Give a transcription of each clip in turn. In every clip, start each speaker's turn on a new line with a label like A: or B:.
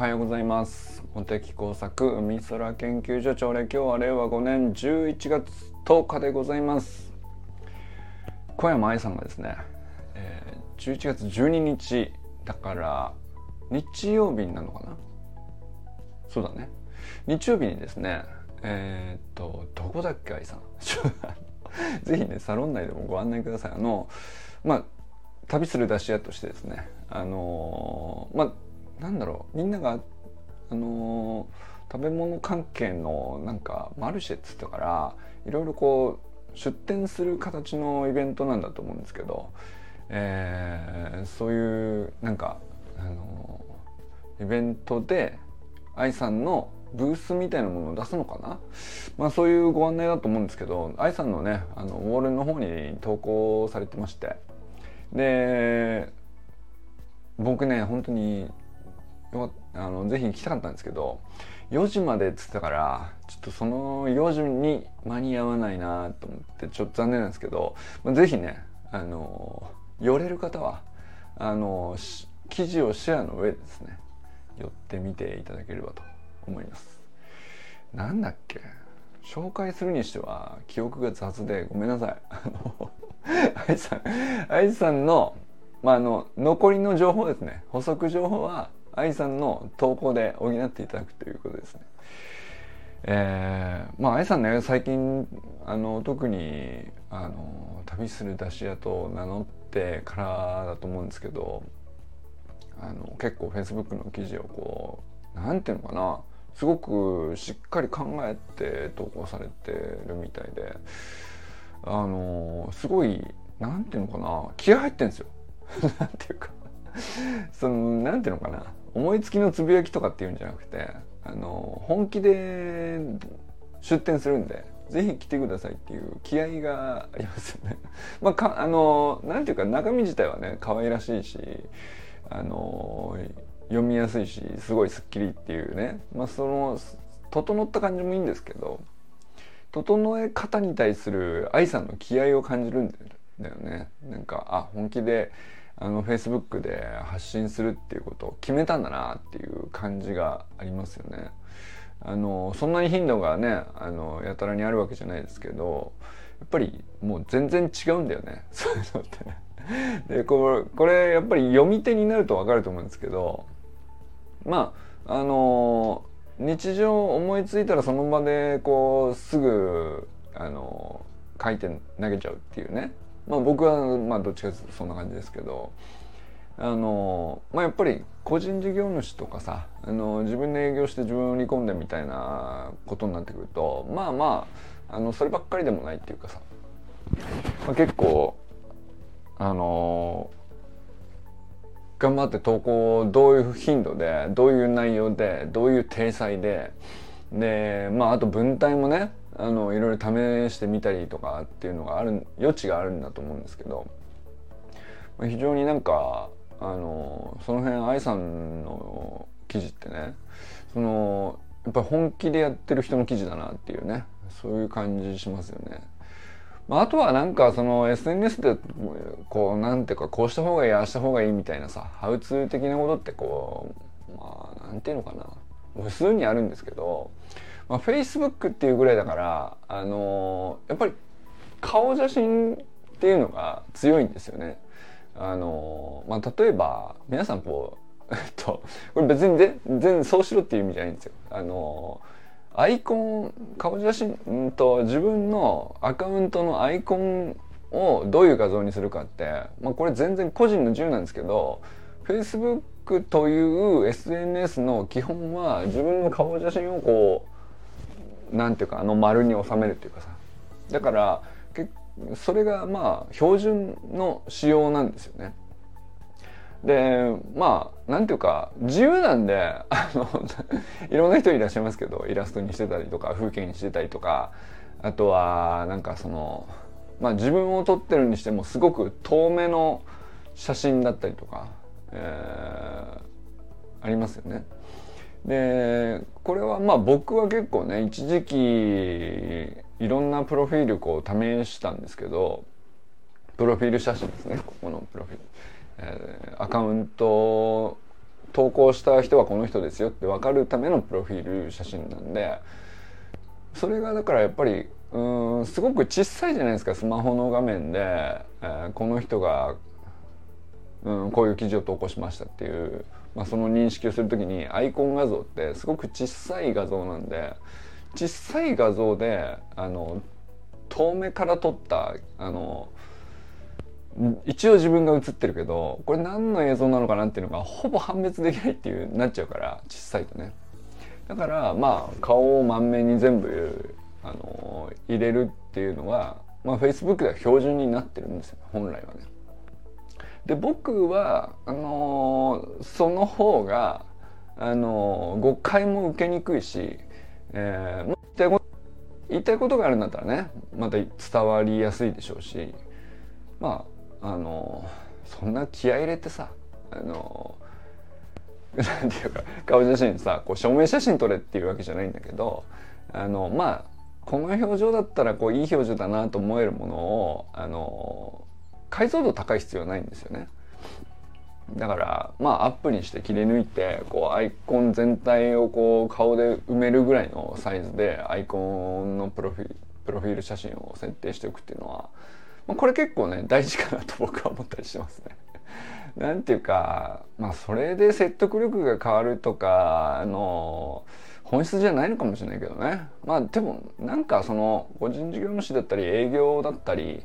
A: はようございます。茂木工作海空研究所朝礼今日は令和5年11月10日でございます。小山愛さんがですね、えー、11月12日だから日曜日になるのかな？そうだね。日曜日にですねえー、っとどこだっけ愛さん？ぜひねサロン内でもご案内ください。あのまあ旅する出し屋としてですねあのー、まあなんだろう。みんながあのー、食べ物関係のなんかマルシェっつったからいろいろこう出店する形のイベントなんだと思うんですけど、えー、そういうなんかあのー、イベントで愛さんのブースみたいなものを出すのかな？まあそういうご案内だと思うんですけど愛さんのねあのウォールの方に投稿されてまして。で僕ね本当によあのぜひ行きたかったんですけど4時までっつったからちょっとその4時に間に合わないなと思ってちょっと残念なんですけど、まあ、ぜひねあの寄れる方はあの記事をシェアの上でですね寄ってみていただければと思います。なんだっけ？紹介するにしては記憶が雑でごめんなさい。愛さん愛さんの,、まあ、あの残りの情報ですね。補足情報は愛さんの投稿で補っていただくということですね。えー、まあ愛さんね最近あの特にあの旅する出し屋と名乗ってからだと思うんですけどあの結構フェイスブックの記事をこうなんていうのかなすごくしっかり考えて投稿されてるみたいであのすごいなんていうのかな気合入ってんですよ なんていうか そのなんていうのかな思いつきのつぶやきとかっていうんじゃなくてあの本気で出店するんでぜひ来てくださいっていう気合がありますよね。まあ、かあのなんていうか中身自体はね可愛らしいしあの読みやすいしすごいすっきりっていうね、まあ、その整った感じもいいんですけど整え方に対する愛さんの気合を感じるんだよね。なんかあ本気であのフェイスブックで発信するっていうことを決めたんだなっていう感じがありますよね。あのそんなに頻度がねあのやたらにあるわけじゃないですけどやっぱりもう全然違うんだよね そういうのってね。でこれこれやっぱり読み手になると分かると思うんですけどまああの日常思いついたらその場でこうすぐあの書いて投げちゃうっていうねまあ、僕はまあどっちかというとそんな感じですけどあの、まあ、やっぱり個人事業主とかさあの自分で営業して自分を売り込んでみたいなことになってくるとまあまああのそればっかりでもないっていうかさ、まあ、結構あの頑張って投稿をどういう頻度でどういう内容でどういう体裁ででまああと文体もねあのいろいろ試してみたりとかっていうのがある余地があるんだと思うんですけど非常になんかあのその辺愛さんの記事ってねそのやっぱり本気でやってる人の記事だなっていうねそういう感じしますよね。まあ、あとはなんかその SNS でこうなんていうかこうした方がいいああした方がいいみたいなさハウツー的なことってこうまあなんていうのかな普通にあるんですけどまあ、Facebook っていうぐらいだからあのー、やっぱり顔写真っていうのが強いんですよね。あのー、まあ、例えば皆さんこう えっとこれ別に全然そうしろっていう意味じゃないんですよ。あのー、アイコン顔写真と自分のアカウントのアイコンをどういう画像にするかって、まあ、これ全然個人の自由なんですけど Facebook という SNS の基本は自分の顔写真をこうなんていうかあの丸に収めるっていうかさだからそれがまあ標準の仕様なんですよね。でまあなんていうか自由なんであの いろんな人いらっしゃいますけどイラストにしてたりとか風景にしてたりとかあとはなんかそのまあ自分を撮ってるにしてもすごく遠目の写真だったりとか、えー、ありますよね。でこれはまあ僕は結構ね一時期いろんなプロフィールこう試したんですけどプロフィール写真ですねここのプロフィール、えー、アカウント投稿した人はこの人ですよって分かるためのプロフィール写真なんでそれがだからやっぱりうんすごく小さいじゃないですかスマホの画面で、えー、この人が、うん、こういう記事を投稿しましたっていう、まあ、その認識をする時にアイコン画像ってすごく小さい画像なんで小さい画像であの遠目から撮ったあの一応自分が映ってるけどこれ何の映像なのかなっていうのがほぼ判別できないっていうなっちゃうから小さいとねだからまあ顔を満面に全部あの入れるっていうのは、まあ、Facebook では標準になってるんですよ本来はね。で僕はあのその方があの誤解も受けにくいし、えー、言いたいこと言いたいことがあるんだったらねまた伝わりやすいでしょうしまああのそんな気合い入れてさあの なんていうか顔写真さこう証明写真撮れっていうわけじゃないんだけどあのまあこの表情だったらこういい表情だなと思えるものをあの解像度高い必要はないんですよね。だからまあアップにして切り抜いてこうアイコン全体をこう顔で埋めるぐらいのサイズでアイコンのプロフィプロフィール写真を設定しておくっていうのは、まあ、これ結構ね大事かなと僕は思ったりしますね。なんていうかまあそれで説得力が変わるとかの本質じゃないのかもしれないけどねまあでもなんかその個人事業主だったり営業だったり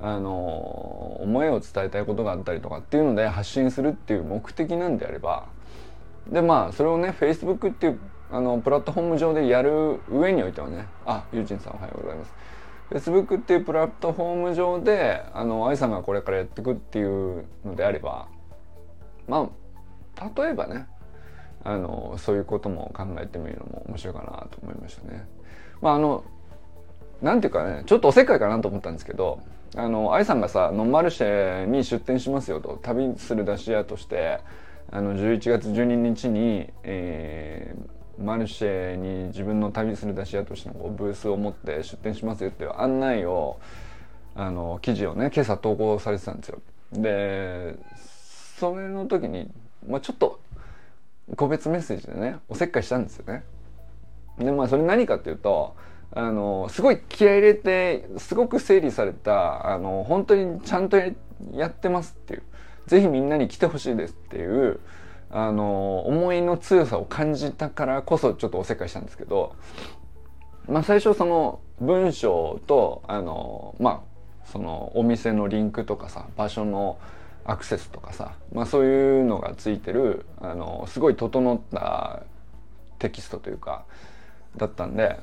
A: あの思いを伝えたいことがあったりとかっていうので発信するっていう目的なんであればでまあそれをね Facebook っていうあのプラットフォーム上でやる上においてはねあユージンさんおはようございます Facebook っていうプラットフォーム上であの愛さんがこれからやっていくっていうのであればまあ例えばねあのそういうことも考えてみるのも面白いかなと思いましたね。まああのなんていうかねちょっとおせっかいかなと思ったんですけどあの愛さんがさノンマルシェに出店しますよと旅する出し屋としてあの11月12日に、えー、マルシェに自分の旅する出し屋としてのブースを持って出店しますよっていう案内をあの記事をね今朝投稿されてたんですよ。でそれの時に、まあ、ちょっと個別メッセージでねおせっかいしたんですよね。でまあそれ何かっていうとあのすごい気合い入れてすごく整理されたあの本当にちゃんとやってますっていう。是非みんなに来てほしいですっていうあの思いの強さを感じたからこそちょっとおせっかいしたんですけど、まあ、最初その文章とあのまあそのお店のリンクとかさ場所のアクセスとかさ、まあ、そういうのがついてるあのすごい整ったテキストというかだったんで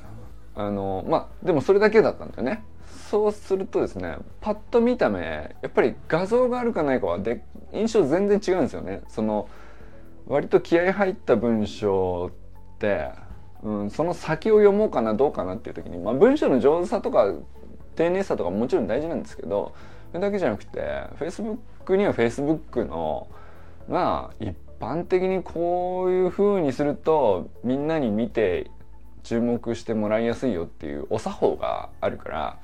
A: あのまあでもそれだけだったんだよね。そうするとですねパッと見た目やっぱり画像があるかないかはで印象全然違うんですよね。その割と気合入った文章って、うん、その先を読もうかなどうかなっていう時に、まあ、文章の上手さとか丁寧さとかもちろん大事なんですけどそれだけじゃなくて Facebook には Facebook のまあ一般的にこういう風にするとみんなに見て注目してもらいやすいよっていうお作法があるから、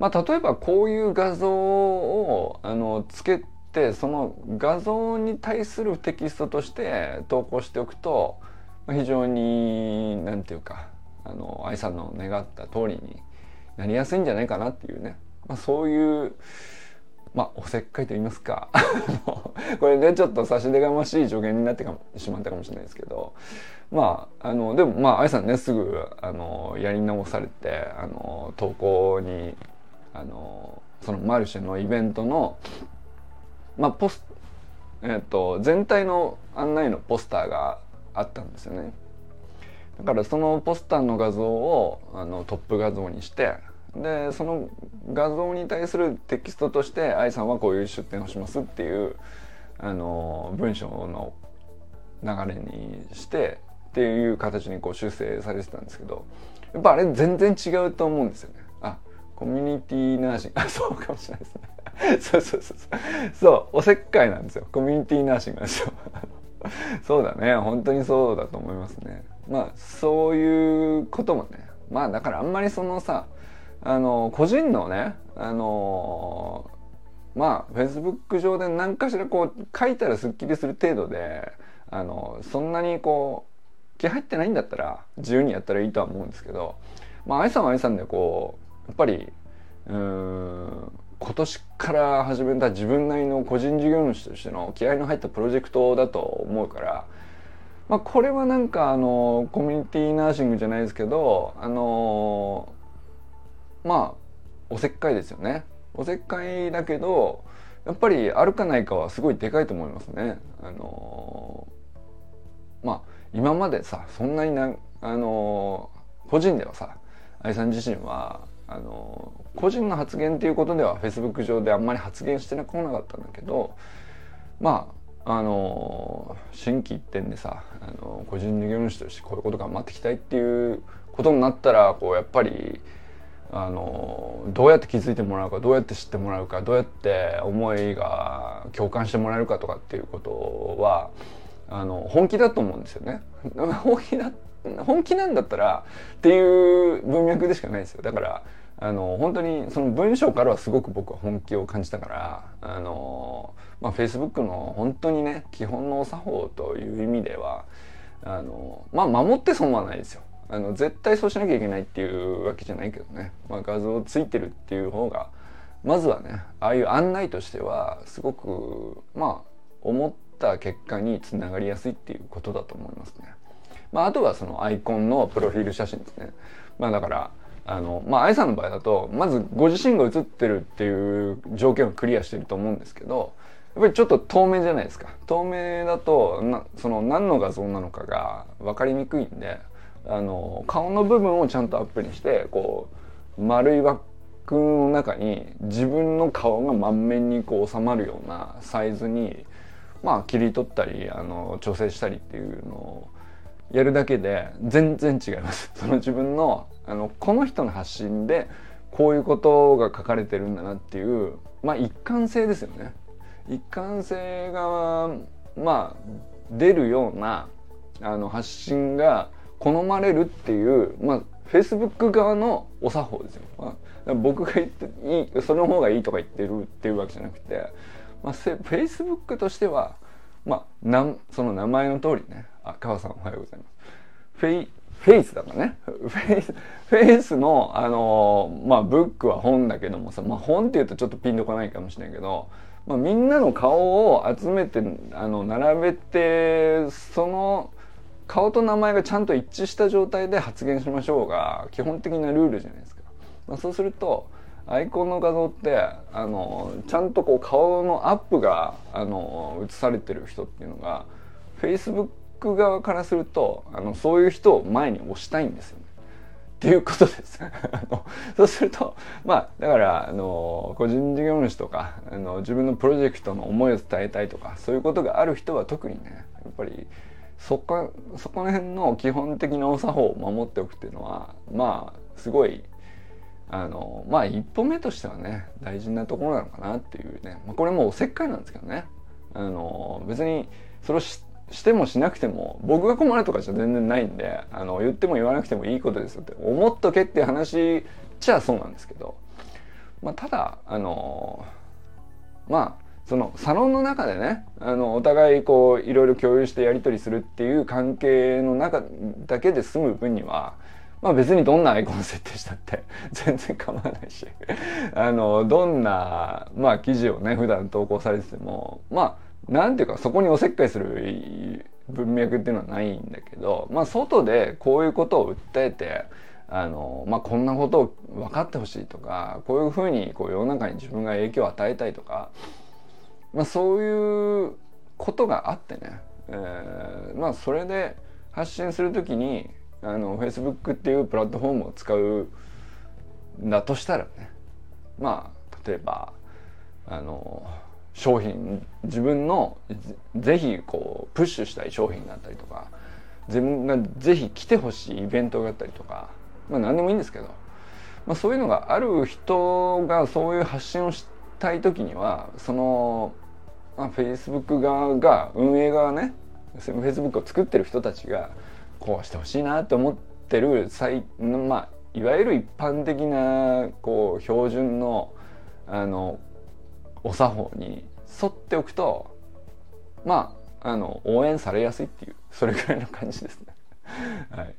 A: まあ、例えばこういう画像をあのつけてその画像に対するテキストとして投稿しておくと非常に何て言うかあの愛さんの願った通りになりやすいんじゃないかなっていうね、まあ、そういうまあ、おせっかいと言いますか。これねちょっと差し出がましい助言になってしまったかもしれないですけど。まああのでもまあ愛さんねすぐあのやり直されてあの投稿にあのそのマルシェのイベントのまあポスえっと全体の案内のポスターがあったんですよね。だからそのポスターの画像をあのトップ画像にしてでその画像に対するテキストとして愛さんはこういう出展をしますっていうあの文章の流れにしてっていう形にこう修正されてたんですけどやっぱあれ全然違うと思うんですよね。あコミュニティナーシングあそうかもしれないですね。そうそうそうそうそうおせっかいなんですよコミュニティナーシングなんですよ。そうだね本当にそうだと思いますね。まあそういうこともねまあだからあんまりそのさあの個人のねあのまあフェイスブック上で何かしらこう書いたらすっきりする程度であのそんなにこう気入ってないんだったら自由にやったらいいとは思うんですけどまあ愛さんは愛さんでこうやっぱりうん今年から始めた自分なりの個人事業主としての気合の入ったプロジェクトだと思うから、まあ、これはなんかあのコミュニティナーシングじゃないですけどあのまあおせっかいですよね。おせっかいだけどやっぱりあるかないかはすごいでかいと思いますね。あのまあ今までさそんなになあの個人ではさ愛さん自身はあの個人の発言っていうことでは Facebook 上であんまり発言してこなかったんだけどまああの心機一転でさあの個人事業主としてこういうこと頑張っていきたいっていうことになったらこうやっぱりあのどうやって気づいてもらうかどうやって知ってもらうかどうやって思いが共感してもらえるかとかっていうことはあの本気だと思うんですよね。本気だ本気なんだったらっていう文脈でしかないですよ。だからあの本当にその文章からはすごく僕は本気を感じたからあの、まあ、Facebook の本当にね基本のお作法という意味ではあのまあ守って損はないですよ。あの絶対そうしなきゃいけないっていうわけじゃないけどね、まあ、画像ついてるっていう方がまずはねああいう案内としてはすごくまあ思ってた結果につながりやすいっていうことだと思いますね。まあ、あとはそのアイコンのプロフィール写真ですね。まあ、だからあのまあ愛さんの場合だとまずご自身が写ってるっていう条件をクリアしてると思うんですけどやっぱりちょっと透明じゃないですか透明だとなその何の画像なのかが分かりにくいんであの顔の部分をちゃんとアップにしてこう丸い枠の中に自分の顔が満面にこう収まるようなサイズにまあ切り取ったりあの調整したりっていうのをやるだけで全然違います。その自分のあのこの人の発信でこういうことが書かれてるんだなっていうまあ一貫性ですよね。一貫性がまあ出るようなあの発信が好まれるっていうまあ Facebook 側のお作法ですよ、まあ、僕が言っていいその方がいいとか言ってるっていうわけじゃなくて、まあ、Facebook としてはまあなんその名前の通りねあ川さんおはようございますフェイ face だからね。フェイス、フェイスの、あのまあ、 book は本だけどもさ、まあ、本って言うとちょっとピンとこないかもしれないけど、まあ、みんなの顔を集めて、あの、並べて、その、顔と名前がちゃんと一致した状態で発言しましょうが、基本的なルールじゃないですか。まあ、そうすると、アイコンの画像ってあのちゃんとこう顔のアップがあの映されてる人っていうのが Facebook ク側からするとあのそういう人を前に押したいんですよね。っていうことです そうするとまあだからあの個人事業主とかあの自分のプロジェクトの思いを伝えたいとかそういうことがある人は特にねやっぱりそこそこら辺の基本的なお作法を守っておくっていうのはまあすごいあのまあ一歩目としてはね大事なところなのかなっていうね、まあ、これもおせっかいなんですけどね。あの別にそれをしてもしなくても僕が困るとかじゃ全然ないんであの言っても言わなくてもいいことですよって思っとけって話じゃそうなんですけど、まあ、ただあのまあそのサロンの中でねあのお互いこういろいろ共有してやり取りするっていう関係の中だけで済む分にはまあ別にどんなアイコン設定したって 全然構わないし。あのどんなまあ記事をね普段投稿されててもまあなんていうかそこにおせっかいする文脈っていうのはないんだけどまあ外でこういうことを訴えてあの、まあ、こんなことを分かってほしいとかこういうふうにこう世の中に自分が影響を与えたいとか、まあ、そういうことがあってね、えー、まあそれで発信するときにあの Facebook っていうプラットフォームを使うんだとしたらね。まあ例えばあの商品自分のぜひこうプッシュしたい商品があったりとか自分がぜひ来てほしいイベントがあったりとかまあ何でもいいんですけど、まあ、そういうのがある人がそういう発信をしたい時にはその、まあ、Facebook 側が運営側ね Facebook を作ってる人たちがこうしてほしいなと思ってる最、まあ、いわゆる一般的なこう標準のあのお作法に沿っておくとまああの応援されやすいっていうそれぐらいの感じですね。はい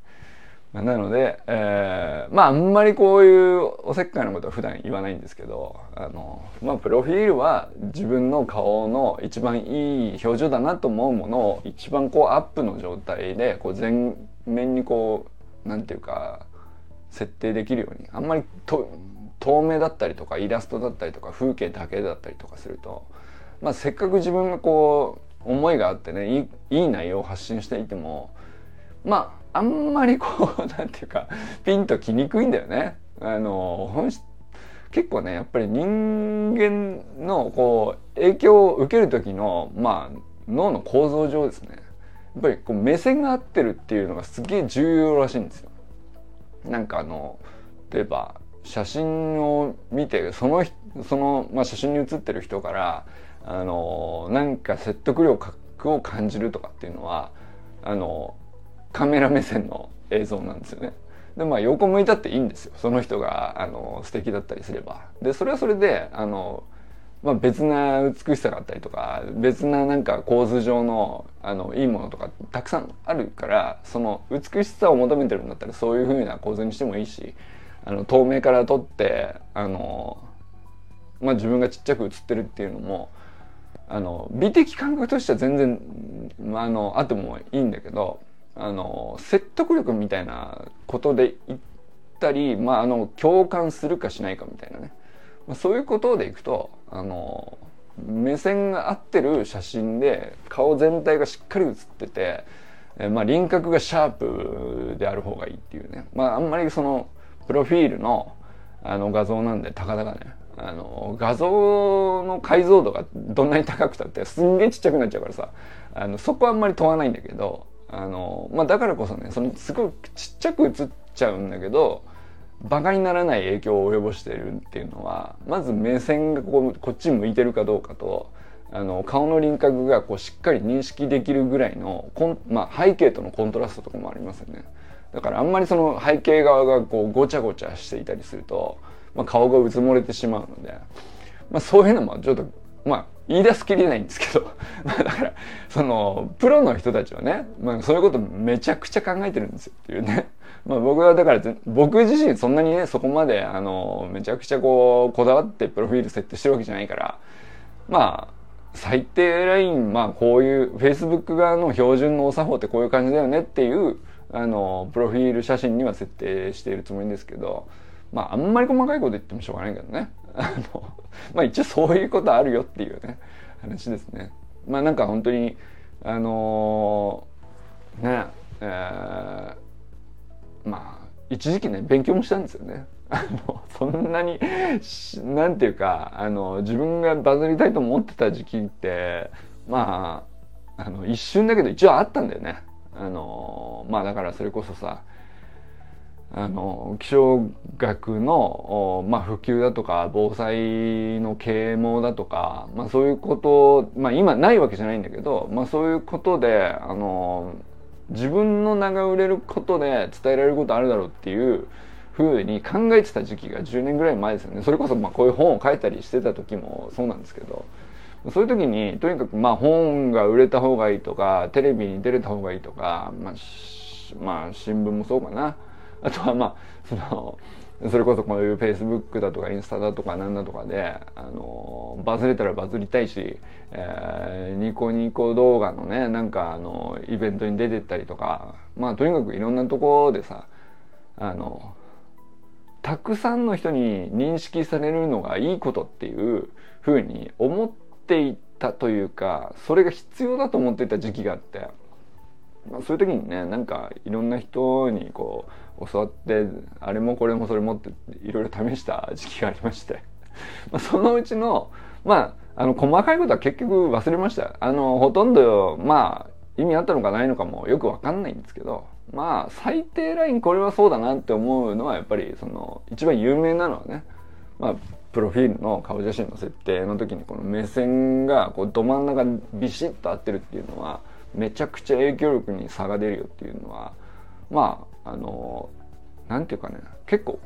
A: なので、えー、まああんまりこういうおせっかいなことは普段言わないんですけどあのまあプロフィールは自分の顔の一番いい表情だなと思うものを一番こうアップの状態でこう全面にこうなんていうか設定できるようにあんまりと透明だったりとかイラストだったりとか風景だけだったりとかすると、まあ、せっかく自分がこう思いがあってねいい内容を発信していてもまああんまりこうなんていうか ピンときにくいんだよね。あの本質結構ねやっぱり人間のこう影響を受ける時のまあ脳の構造上ですねやっぱりこう目線が合ってるっていうのがすげえ重要らしいんですよ。なんかあの例えば写真を見てそのその、まあ、写真に写ってる人からあのなんか説得力を感じるとかっていうのはあのカメラ目線の映像なんですよね。でまあ横向いたっていいんですよその人があの素敵だったりすれば。でそれはそれであの、まあ、別な美しさがあったりとか別ななんか構図上のあのいいものとかたくさんあるからその美しさを求めてるんだったらそういう風な構図にしてもいいしあの透明から撮ってあの、まあ、自分がちっちゃく写ってるっていうのもあの美的感覚としては全然、まあ、あのあってもいいんだけどあの説得力みたいなことで言ったり、まあ、あの共感するかしないかみたいなね、まあ、そういうことでいくとあの目線が合ってる写真で顔全体がしっかり写ってて、えまあ、輪郭がシャープである方がいいっていうね、まあ、あんまりそのプロフィールのあの画像なんでたかだかね。あの画像の解像度がどんなに高くたってすんげえちっちゃくなっちゃうからさ。あのそこはあんまり問わないんだけどあのまあ、だからこそねそのすごいちっちゃく映っちゃうんだけどバカにならない影響を及ぼしてるっていうのはまず目線がこうこっち向いてるかどうかとあの顔の輪郭がこうしっかり認識できるぐらいのコン、まあ、背景とのコントラストとかもありますよね。だからあんまりその背景側がこうごちゃごちゃしていたりすると、まあ、顔がうつもれてしまうので、まあ、そういうのもちょっとまあ言い出すきりないんですけど だからそのプロの人たちはね、まあ、そういうことめちゃくちゃ考えてるんですよっていうね。まあ僕はだから僕自身そんなにねそこまであのめちゃくちゃこうこだわってプロフィール設定してるわけじゃないからまあ最低ラインまあこういう Facebook 側の標準のお作法ってこういう感じだよねっていうあのプロフィール写真には設定しているつもりですけどまああんまり細かいこと言ってもしょうがないけどね。あのまあ一応そういうことあるよっていうね話ですね。まあなんか本当にあのー、ねえー、まあ一時期ね勉強もしたんですよね。あのそんなになんていうかあの自分がバズりたいと思ってた時期ってまああの一瞬だけど一応あったんだよね。あのまあだからそれこそさあの気象学の、まあ、普及だとか防災の啓蒙だとか、まあ、そういうこと、まあ、今ないわけじゃないんだけど、まあ、そういうことであの自分の名が売れることで伝えられることあるだろうっていうふうに考えてた時期が10年ぐらい前ですよねそれこそまあこういう本を書いたりしてた時もそうなんですけどそういう時にとにかくまあ本が売れた方がいいとかテレビに出れた方がいいとか、まあ、まあ新聞もそうかな。あとはまあそのそれこそこういうフェイスブックだとかインスタだとかなんだとかであのバズれたらバズりたいし、えー、ニコニコ動画のねなんかあのイベントに出てったりとかまあとにかくいろんなところでさあのたくさんの人に認識されるのがいいことっていうふうに思っていたというかそれが必要だと思っていた時期があって、まあ、そういう時にねなんかいろんな人にこう教わってあれもこれもそれもっていろいろ試した時期がありまして。まそのうちのまああの細かいことは結局忘れました。あのほとんどまあ意味あったのかないのかもよくわかんないんですけど。まあ最低ラインこれはそうだなって思うのはやっぱりその一番有名なのはねまあプロフィールの顔写真の設定の時にこの目線がこうど真ん中ビシッと合ってるっていうのはめちゃくちゃ影響力に差が出るよっていうのはまああのなんていうかね結構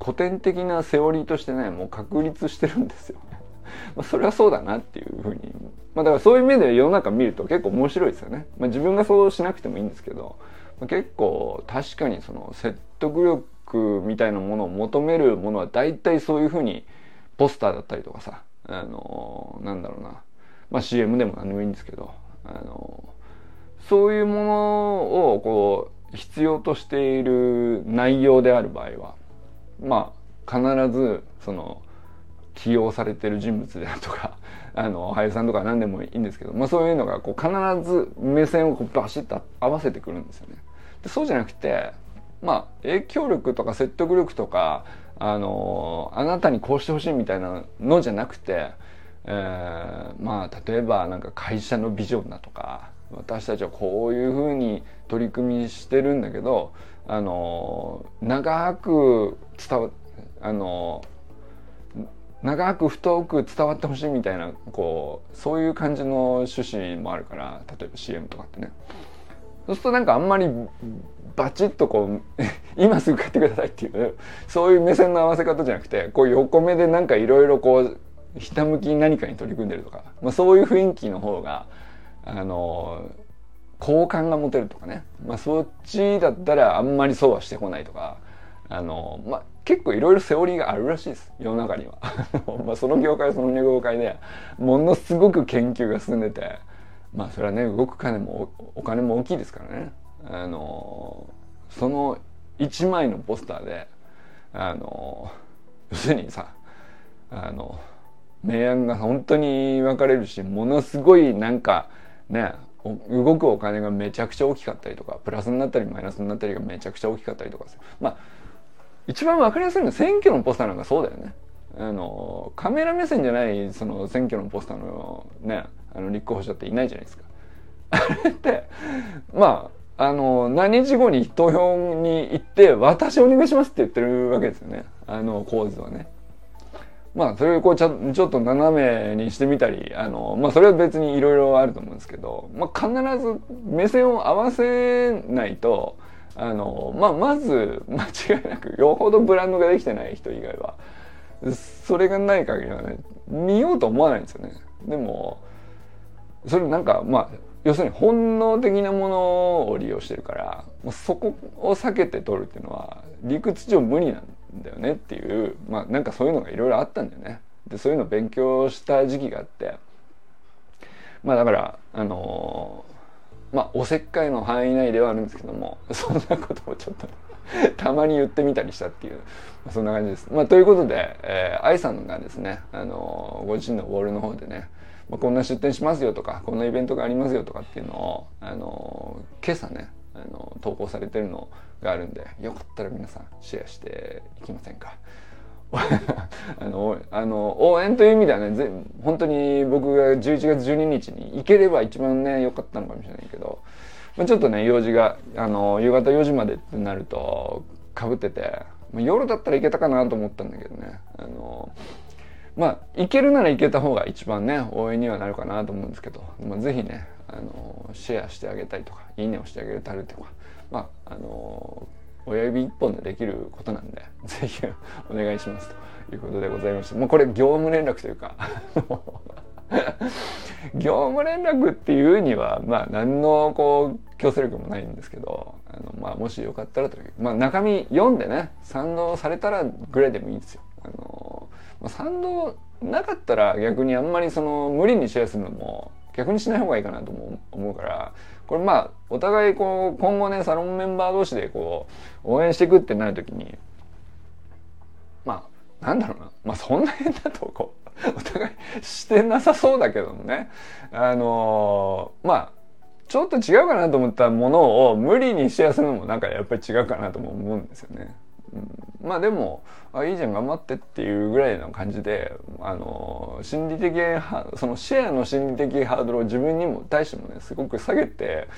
A: 古典的なセオリーとしてねもう確立してるんですよ。まあそれはそうだなっていうふうにまあだからそういう目で世の中見ると結構面白いですよね。まあ自分がそうしなくてもいいんですけど、まあ、結構確かにその説得力みたいなものを求めるものは大体そういうふうにポスターだったりとかさ、あの、なんだろうな、まあ CM でも何でもいいんですけど、あの、そういうものをこう必要としている内容である場合は、まあ必ずその起用されてる人物であるとか あの俳優さんとか何でもいいんですけど、まあ、そういうのがこう必ず目線をこうバシッと合わせてくるんですよね。でそうじゃなくてまあ影響力とか説得力とかあのあなたにこうしてほしいみたいなのじゃなくて、えー、まあ例えばなんか会社のビジョンだとか私たちはこういうふうに取り組みしてるんだけどあの長く伝わあの長く太く伝わってほしいみたいなこうそういう感じの趣旨もあるから例えば CM とかってね。そうするとなんかあんまりバチッとこう 今すぐ買ってくださいっていうそういう目線の合わせ方じゃなくてこう横目でなんかいろいろこうひたむきに何かに取り組んでるとか、まあ、そういう雰囲気の方があの好感が持てるとかね、まあ、そっちだったらあんまりそうはしてこないとか。あの、まあ、結構いろいろセオリーがあるらしいです。世の中には。まあその業界その業界でものすごく研究が進んでて。まあそれはね動く金もお金も大きいですからね。あのその1枚のポスターであの要するにさあの明暗が本当に分かれるしものすごいなんかね動くお金がめちゃくちゃ大きかったりとかプラスになったりマイナスになったりがめちゃくちゃ大きかったりとかまあ一番わかりやすいのは選挙のポスターなんかそうだよね。あのカメラ目線じゃないその選挙のポスターのねあの立候補者っていないじゃないですか。あれってまああの何日後に投票に行って私お願いしますって言ってるわけですよねあの構図はね。まあそれをこうちょっと斜めにしてみたりあのまあそれは別にいろいろあると思うんですけど、まあ、必ず目線を合わせないとあの、まあ、まず間違いなくよほどブランドができてない人以外はそれがない限りはね見ようと思わないんですよね。でもそれなんかまあ要するに本能的なものを利用してるからそこを避けて取るっていうのは理屈上無理なんだよねっていうまあなんかそういうのがいろいろあったんだよね。でそういうのを勉強した時期があってまあだからあのまあおせっかいの範囲内ではあるんですけども そんなことをちょっと たまに言ってみたりしたっていう、まあ、そんな感じです。まあ、ということで、えー、愛さんがですね、あのー、ご自身のウォールの方でね、まあ、こんな出店しますよとかこんなイベントがありますよとかっていうのを、あのー、今朝ね、あの投稿されてるのがあるんでよかったら皆さんシェアしていきませんか？あのあの応援という意味ではねぜ本当に僕が11月12日に行ければ一番ね良かったのかもしれないけど、まあ、ちょっとね用事があの夕方4時までってなるとかぶってて、まあ、夜だったらいけたかなと思ったんだけどねあのまあ行けるなら行けた方が一番ね応援にはなるかなと思うんですけど、まあ、ぜひねあのシェアしてあげたりとかいいねをしてあげたりとかまああの親指一本でできることなんで、ぜひお願いしますということでございまして、もうこれ業務連絡というか 業務連絡っていうには、まあ何のこう強制力もないんですけど、あのまあもしよかったらという、まあ中身読んでね、賛同されたらぐらいでもいいんですよ。あの、まあ、賛同なかったら逆にあんまりその無理にシェアするのも逆にしない方がいいかなと思うからこれまあお互いこう今後ねサロンメンバー同士でこう応援していくってなる時にまあなんだろうなまあそんな変だとこお互いしてなさそうだけどもねあのー、まあちょっと違うかなと思ったものを無理にシェアするのもなんかやっぱり違うかなとも思うんですよね。まあでもあいいじゃん頑張ってっていうぐらいの感じであの心理的そのシェアの心理的ハードルを自分にも対してもねすごく下げて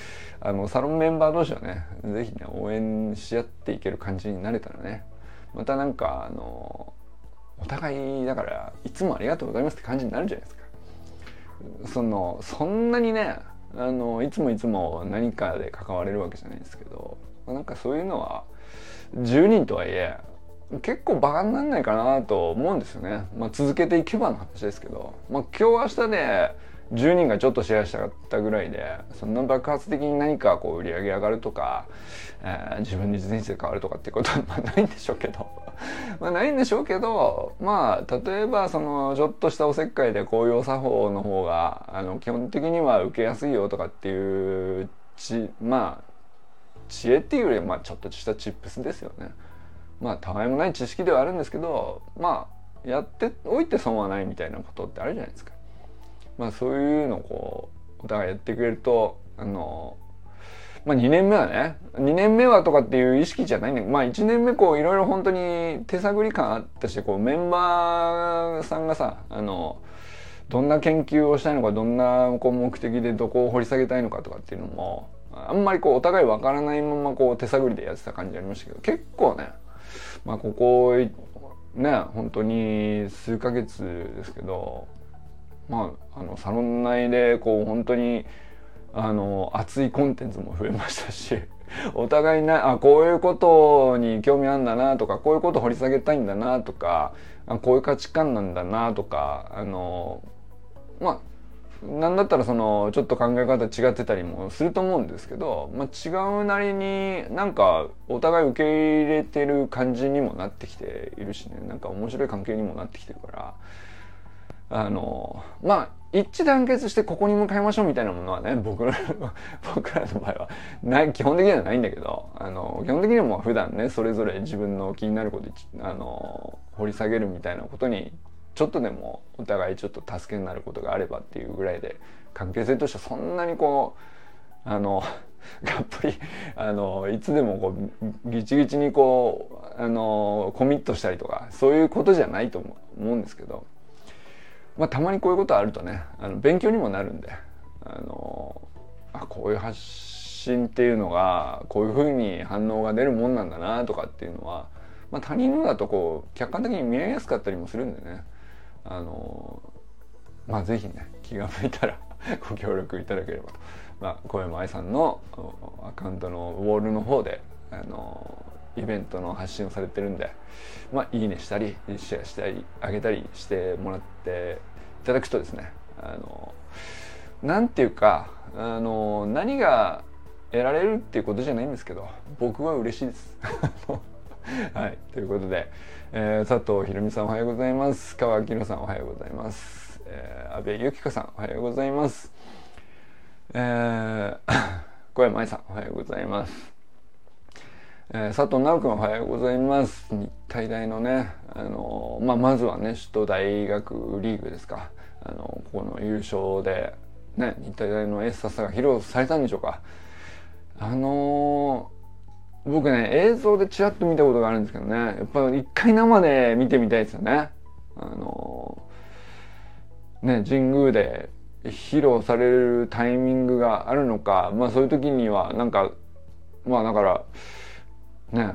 A: あのサロンメンバー同士はね是非ね応援し合っていける感じになれたらねまたなんかあのお互いだからいつもありがとうございますって感じになるじゃないですか。そのそんなにねあのいつもいつも何かで関われるわけじゃないんですけどなんかそういうのは10人とはいえ結構バカになんないかなと思うんですよね。まあ、続けていけばの話ですけど、まあ、今日明日で10人がちょっとシェアしたかったぐらいでそんな爆発的に何かこう売り上げ上がるとか、えー、自分に人生変わるとかっていうことは ないんでしょうけど まあないんでしょうけどまあ例えばそのちょっとしたおせっかいで紅葉作法の方があの基本的には受けやすいよとかっていうちまあ知恵っていうよりはまあちょっとしたチップスですよね。まあたわいもない知識ではあるんですけどまあやっておいて損はないみたいなことってあるじゃないですか。まあそういうのをこうお互いやってくれるとあのまあ2年目はね2年目はとかっていう意識じゃないんだけどまあ1年目こういろいろ本当に手探り感あったしこうメンバーさんがさあのどんな研究をしたいのかどんなこう目的でどこを掘り下げたいのかとかっていうのもあんまりこうお互いわからないままこう手探りでやってた感じありましたけど結構ねまあここね本当に数ヶ月ですけどまああのサロン内でこう本当にあの熱いコンテンツも増えましたし お互いなあこういうことに興味あるんだなとかこういうこと掘り下げたいんだなとかあこういう価値観なんだなとかあのまあなんだったらそのちょっと考え方違ってたりもすると思うんですけど、まあ、違うなりになんかお互い受け入れてる感じにもなってきているしね。なんか面白い関係にもなってきてるから。あのまあ一致団結してここに向かいましょうみたいなものはね僕ら 僕らの場合はない基本的にはないんだけどあの基本的にはもう普段ねそれぞれ自分の気になることあの掘り下げるみたいなことにちょっとでもお互いちょっと助けになることがあればっていうぐらいで関係性としてはそんなにこうあの がっぷりあのいつでもこうギチギチにこうあのコミットしたりとかそういうことじゃないと思うんですけど、まあ、たまにこういうことあるとねあの勉強にもなるんであのあこういう発信っていうのがこういうふうに反応が出るもんなんだなとかっていうのは、まあ、他人のだとこう客観的に見えやすかったりもするんでね。あのまあ是非ね気が向いたら ご協力いただければと、まあ、小山愛さんのアカウントのウォールの方であのイベントの発信をされてるんで、まあ、いいねしたりシェアしたりあげたりしてもらっていただくとですねあのなんていうかあの何が得られるっていうことじゃないんですけど僕は嬉しいです。はいということで。えー、佐藤ひろみさんおはようございます。川明さんおはようございます、えー、安倍由紀香さんおはようございます、えー、小山愛さんおはようございます、えー、佐藤直君おはようございます。日体大のねあのまあまずはね首都大学リーグですか。あのここの優勝でね日体大のエースさが披露されたんでしょうか。あの僕ね映像でちらっと見たことがあるんですけどね。やっぱ一回生で見てみたいですよね。あのね神宮で披露されるタイミングがあるのか。まあそういう時にはなんかまあだからね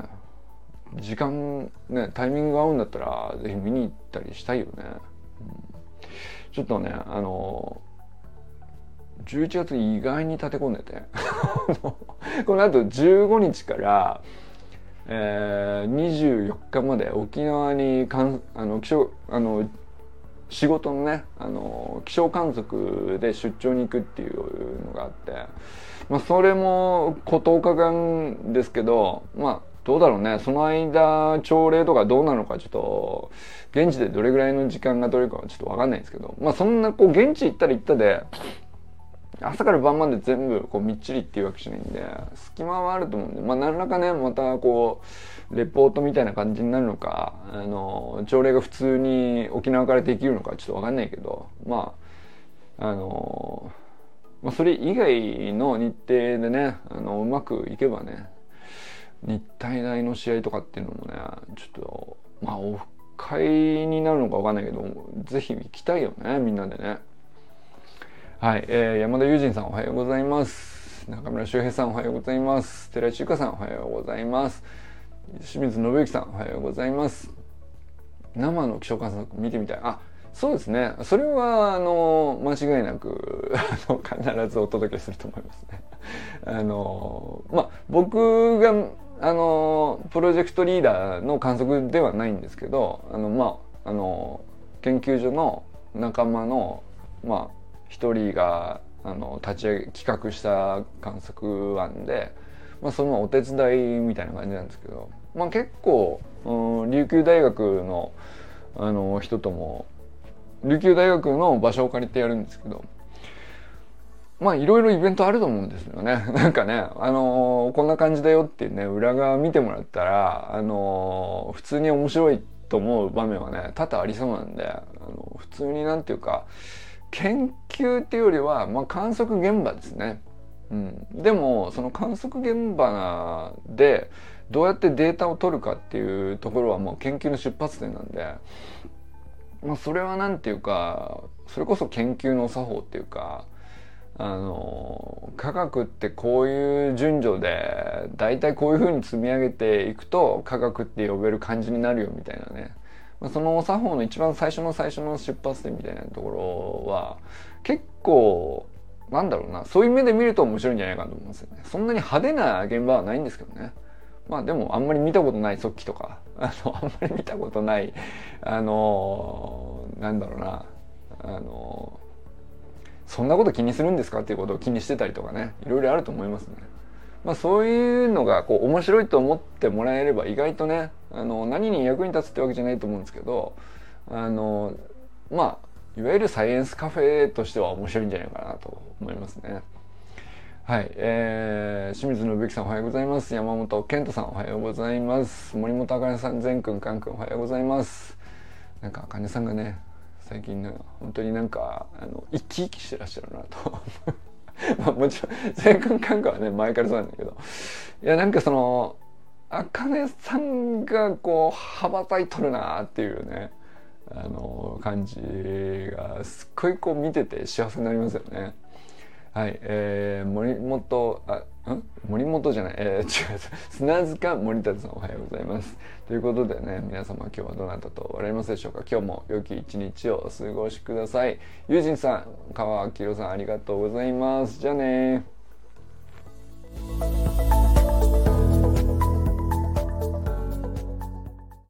A: 時間ねタイミングが合うんだったらぜひ見に行ったりしたいよね、うん、ちょっとねあの11月意外に立て込んでて。このあと15日から、えー、24日まで沖縄にかんあの気象あの仕事のねあの気象観測で出張に行くっていうのがあって、まあ、それも10日間ですけどまあどうだろうね。その間朝礼とかどうなのかちょっと現地でどれぐらいの時間が取れるかはちょっと分かんないんですけど。まあそんなこう現地行ったら行ったで朝から晩まで全部こうみっちりっていうわけじゃないんで隙間はあると思うんでまあ何らかねまたこうレポートみたいな感じになるのかあの朝礼が普通に沖縄からできるのかちょっと分かんないけどまああのまあ、それ以外の日程でねあのうまくいけばね日体大の試合とかっていうのもねちょっとまあオフ会になるのか分かんないけど是非行きたいよねみんなでね。はい、えー、山田友人さんおはようございます。中村修平さんおはようございます。寺井中華さんおはようございます。清水信之さんおはようございます。生の気象観測見てみたい。あ、そうですね。それはあの間違いなく あの必ずお届けすると思いますね。あのまあ僕があのプロジェクトリーダーの観測ではないんですけど、あのまああの研究所の仲間のまあ一人があの立ち上げ企画した観測案で、まあ、そのお手伝いみたいな感じなんですけど、まあ、結構、うん、琉球大学のあの人とも琉球大学の場所を借りてやるんですけどまあいろいろイベントあると思うんですよね。なんかね、あのー、こんな感じだよっていうね、裏側見てもらったら、あのー、普通に面白いと思う場面はね、多々ありそうなんで、あの普通になんていうか、研究っていうよりは、まあ、観測現場ですね。うん、でもその観測現場でどうやってデータを取るかっていうところはもう研究の出発点なんで、まあ、それは何て言うかそれこそ研究の作法っていうかあの科学ってこういう順序で大体こういうふうに積み上げていくと科学って呼べる感じになるよみたいなね、まあ、その作法の一番最初の最初の出発点みたいなところは結構なんだろうなそういう目で見ると面白いんじゃないかと思いますよね。そんなに派手な現場はないんですけどね。まあでもあんまり見たことない速記とか。あのあんまり見たことないあのなんだろうな。あのそんなこと気にするんですかっていうことを気にしてたりとかね。いろいろあると思いますね。まあ、そういうのがこう面白いと思ってもらえれば意外とねあの何に役に立つってわけじゃないと思うんですけどあのまあいわゆるサイエンスカフェとしては面白いんじゃないかなと思いますね。はい、えー、清水信之さんおはようございます。山本健人さんおはようございます。森本あかねさん、善くん、かんくんおはようございます。なんかあかねさんがね、最近ね本当になんかあの生き生きしてらっしゃるなとまあもちろん全軍感覚はね前からそうなんだけどいやなんかそのあかねさんがこう羽ばたいとるなっていうねあの感じがすっごいこう見てて幸せになりますよね。はい、えー、森本、あ、ん？森本じゃない、えー、違う、砂塚森達さんおはようございます。ということでね、皆様今日はどなたとおられますでしょうか？今日も良き一日をお過ごしください。友人さん、川明宏さんありがとうございます。じゃあね